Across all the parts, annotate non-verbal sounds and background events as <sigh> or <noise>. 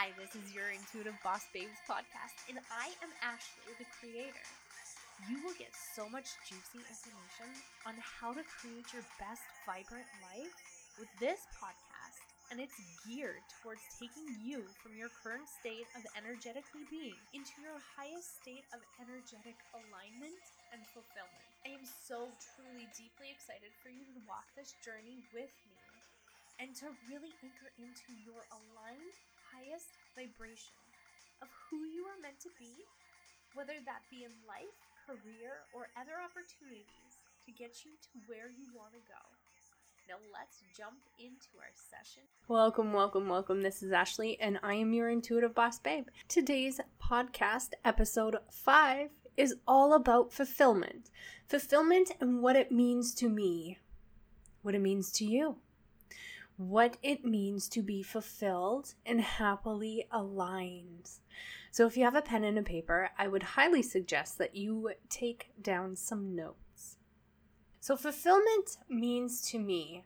Hi, this is your Intuitive Boss Babes podcast, and I am Ashley, the creator. You will get so much juicy information on how to create your best vibrant life with this podcast, and it's geared towards taking you from your current state of energetically being into your highest state of energetic alignment and fulfillment. I am so truly deeply excited for you to walk this journey with me and to really anchor into your aligned highest vibration of who you are meant to be, whether that be in life, career, or other opportunities to get you to where you want to go. Now let's jump into our session. Welcome, welcome, welcome. This is Ashley, and I am your intuitive boss babe. Today's podcast, episode five, is all about fulfillment. Fulfillment and what it means to me, what it means to you what it means to be fulfilled and happily aligned. So, if you have a pen and a paper, I would highly suggest that you take down some notes. So, fulfillment means to me,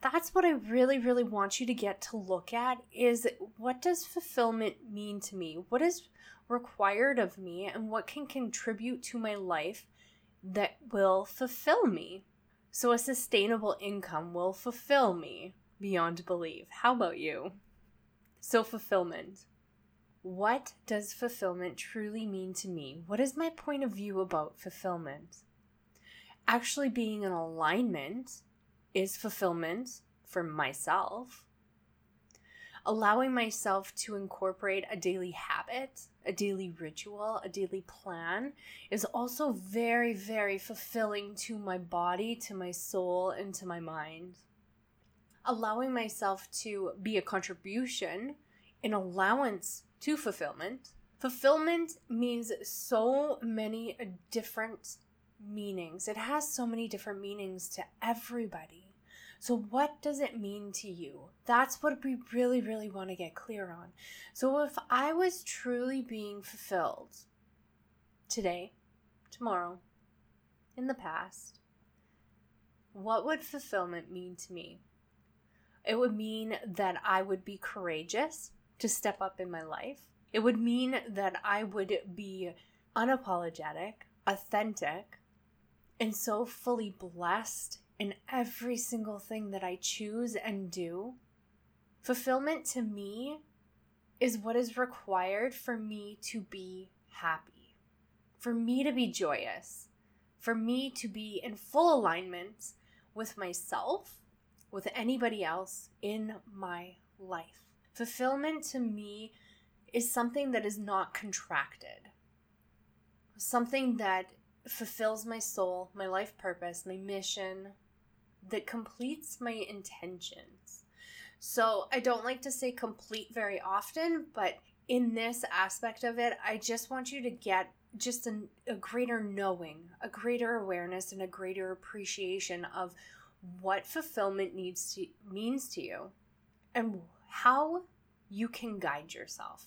that's what I really, really want you to get to look at is what does fulfillment mean to me? What is required of me and what can contribute to my life that will fulfill me? So, a sustainable income will fulfill me beyond belief. How about you? So, fulfillment. What does fulfillment truly mean to me? What is my point of view about fulfillment? Actually, being in alignment is fulfillment for myself. Allowing myself to incorporate a daily habit, a daily ritual, a daily plan is also very, very fulfilling to my body, to my soul, and to my mind allowing myself to be a contribution, an allowance to fulfillment. Fulfillment means so many different meanings. It has so many different meanings to everybody. So, what does it mean to you? That's what we really, really want to get clear on. So, if I was truly being fulfilled today, tomorrow, in the past, what would fulfillment mean to me? It would mean that I would be courageous to step up in my life. It would mean that I would be unapologetic, authentic, and so fully blessed in every single thing that I choose and do. Fulfillment to me is what is required for me to be happy, for me to be joyous, for me to be in full alignment with myself with anybody else in my life. Fulfillment to me is something that is not contracted, something that fulfills my soul, my life purpose, my mission, that completes my intentions. So I don't like to say complete very often, but in this aspect of it, I just want you to get just a, a greater knowing, a greater awareness, and a greater appreciation of what fulfillment needs to means to you and how you can guide yourself.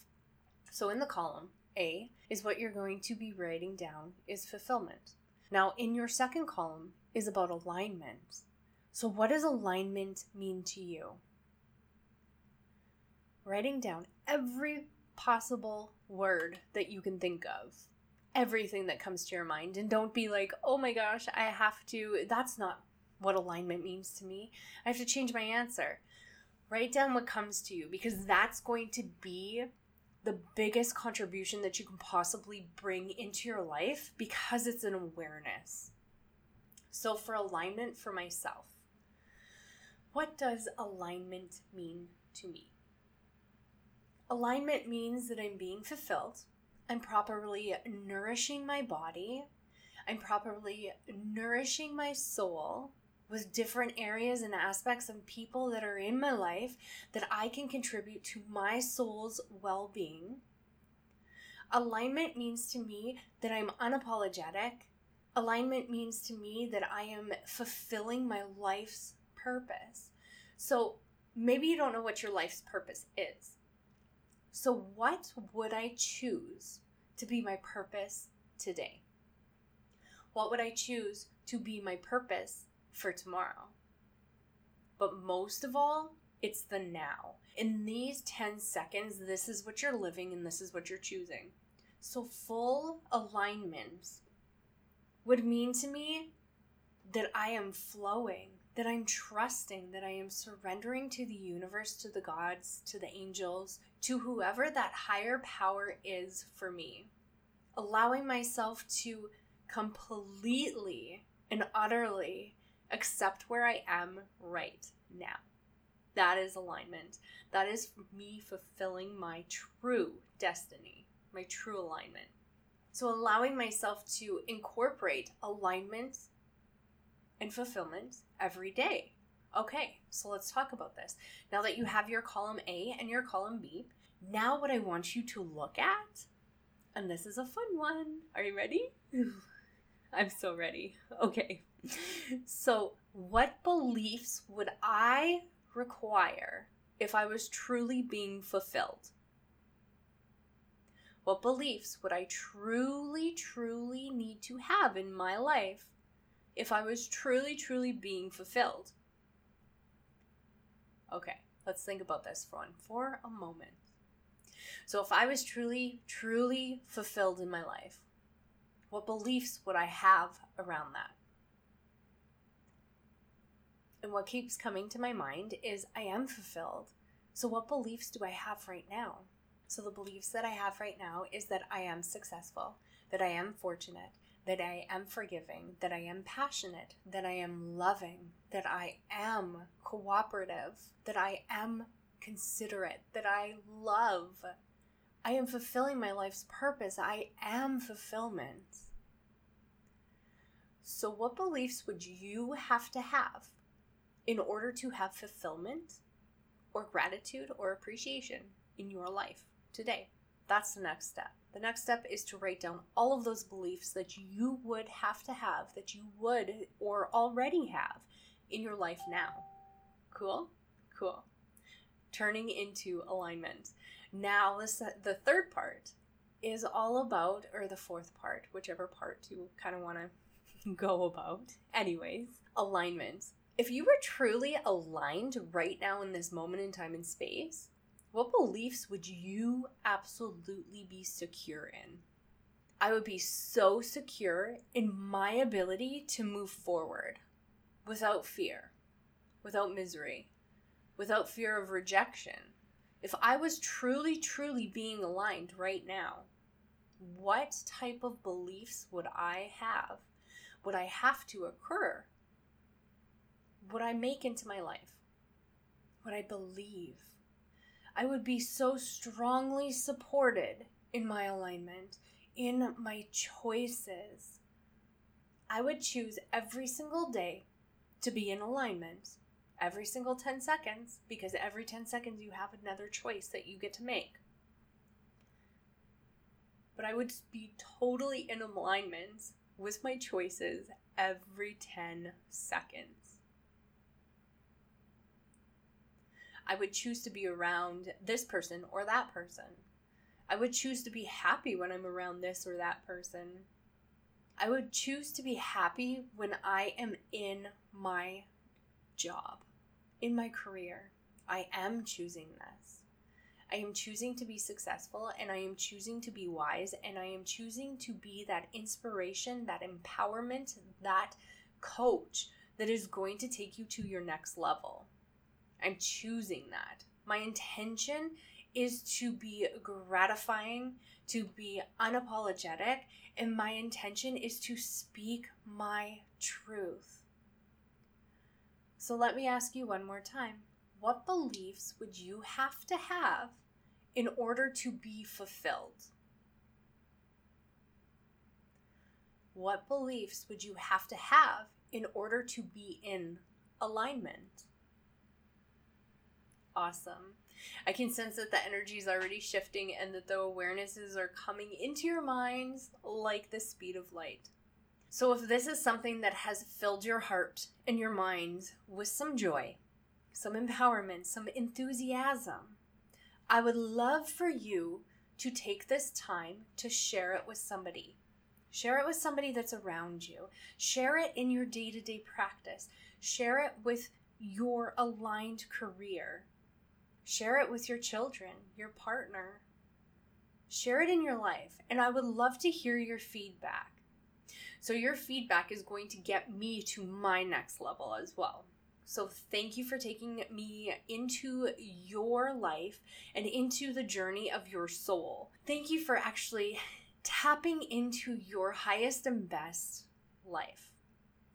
So in the column, A is what you're going to be writing down is fulfillment. Now in your second column is about alignment. So what does alignment mean to you? Writing down every possible word that you can think of. Everything that comes to your mind and don't be like, "Oh my gosh, I have to." That's not what alignment means to me, I have to change my answer. Write down what comes to you because that's going to be the biggest contribution that you can possibly bring into your life because it's an awareness. So, for alignment for myself, what does alignment mean to me? Alignment means that I'm being fulfilled, I'm properly nourishing my body, I'm properly nourishing my soul, with different areas and aspects of people that are in my life that I can contribute to my soul's well being. Alignment means to me that I'm unapologetic. Alignment means to me that I am fulfilling my life's purpose. So maybe you don't know what your life's purpose is. So, what would I choose to be my purpose today? What would I choose to be my purpose for tomorrow. But most of all, it's the now. In these 10 seconds, this is what you're living and this is what you're choosing. So, full alignment would mean to me that I am flowing, that I'm trusting, that I am surrendering to the universe, to the gods, to the angels, to whoever that higher power is for me. Allowing myself to completely and utterly accept where I am right now. That is alignment. That is me fulfilling my true destiny, my true alignment. So, allowing myself to incorporate alignment and fulfillment every day. Okay, so let's talk about this. Now that you have your column A and your column B, now what I want you to look at, and this is a fun one. Are you ready? I'm so ready. Okay. So, what beliefs would I require if I was truly being fulfilled? What beliefs would I truly, truly need to have in my life if I was truly, truly being fulfilled? Okay, let's think about this for one for a moment. So, if I was truly, truly fulfilled in my life, what beliefs would I have around that? And what keeps coming to my mind is I am fulfilled. So, what beliefs do I have right now? So, the beliefs that I have right now is that I am successful, that I am fortunate, that I am forgiving, that I am passionate, that I am loving, that I am cooperative, that I am considerate, that I love. I am fulfilling my life's purpose. I am fulfillment. So, what beliefs would you have to have in order to have fulfillment or gratitude or appreciation in your life today? That's the next step. The next step is to write down all of those beliefs that you would have to have, that you would or already have in your life now. Cool? Cool. Turning into alignment. Now, this, the third part is all about, or the fourth part, whichever part you kind of want to <laughs> go about. Anyways, alignment. If you were truly aligned right now in this moment in time and space, what beliefs would you absolutely be secure in? I would be so secure in my ability to move forward without fear, without misery, without fear of rejection. If I was truly, truly being aligned right now, what type of beliefs would I have? Would I have to occur? Would I make into my life? Would I believe? I would be so strongly supported in my alignment, in my choices. I would choose every single day to be in alignment every single 10 seconds because every 10 seconds you have another choice that you get to make. But I would be totally in alignment with my choices every 10 seconds. I would choose to be around this person or that person. I would choose to be happy when I'm around this or that person. I would choose to be happy when I am in my job, in my career. I am choosing this. I am choosing to be successful and I am choosing to be wise and I am choosing to be that inspiration, that empowerment, that coach that is going to take you to your next level. I'm choosing that. My intention is to be gratifying, to be unapologetic, and my intention is to speak my truth. So let me ask you one more time what beliefs would you have to have in order to be fulfilled? What beliefs would you have to have in order to be in alignment? awesome. I can sense that the energy is already shifting and that the awarenesses are coming into your minds like the speed of light. So, if this is something that has filled your heart and your mind with some joy, some empowerment, some enthusiasm, I would love for you to take this time to share it with somebody. Share it with somebody that's around you. Share it in your day to day practice. Share it with your aligned career. Share it with your children, your partner. Share it in your life, and I would love to hear your feedback. So, your feedback is going to get me to my next level as well. So, thank you for taking me into your life and into the journey of your soul. Thank you for actually tapping into your highest and best life,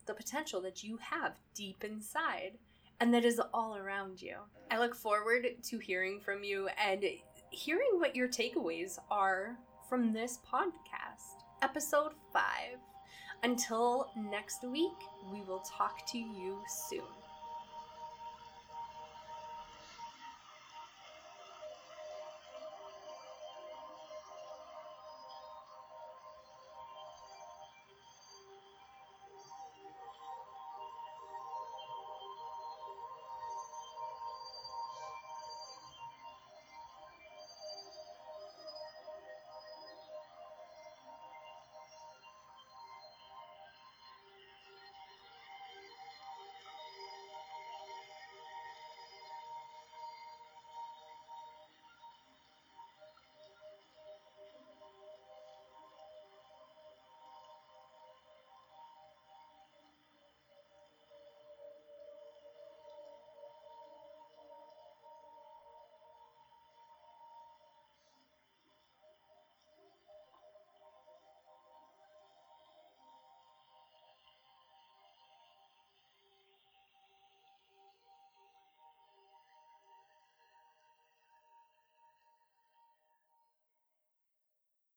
the potential that you have deep inside and that is all around you. I look forward to hearing from you and hearing what your takeaways are from this podcast, episode 5. Until next week, we will talk to you soon.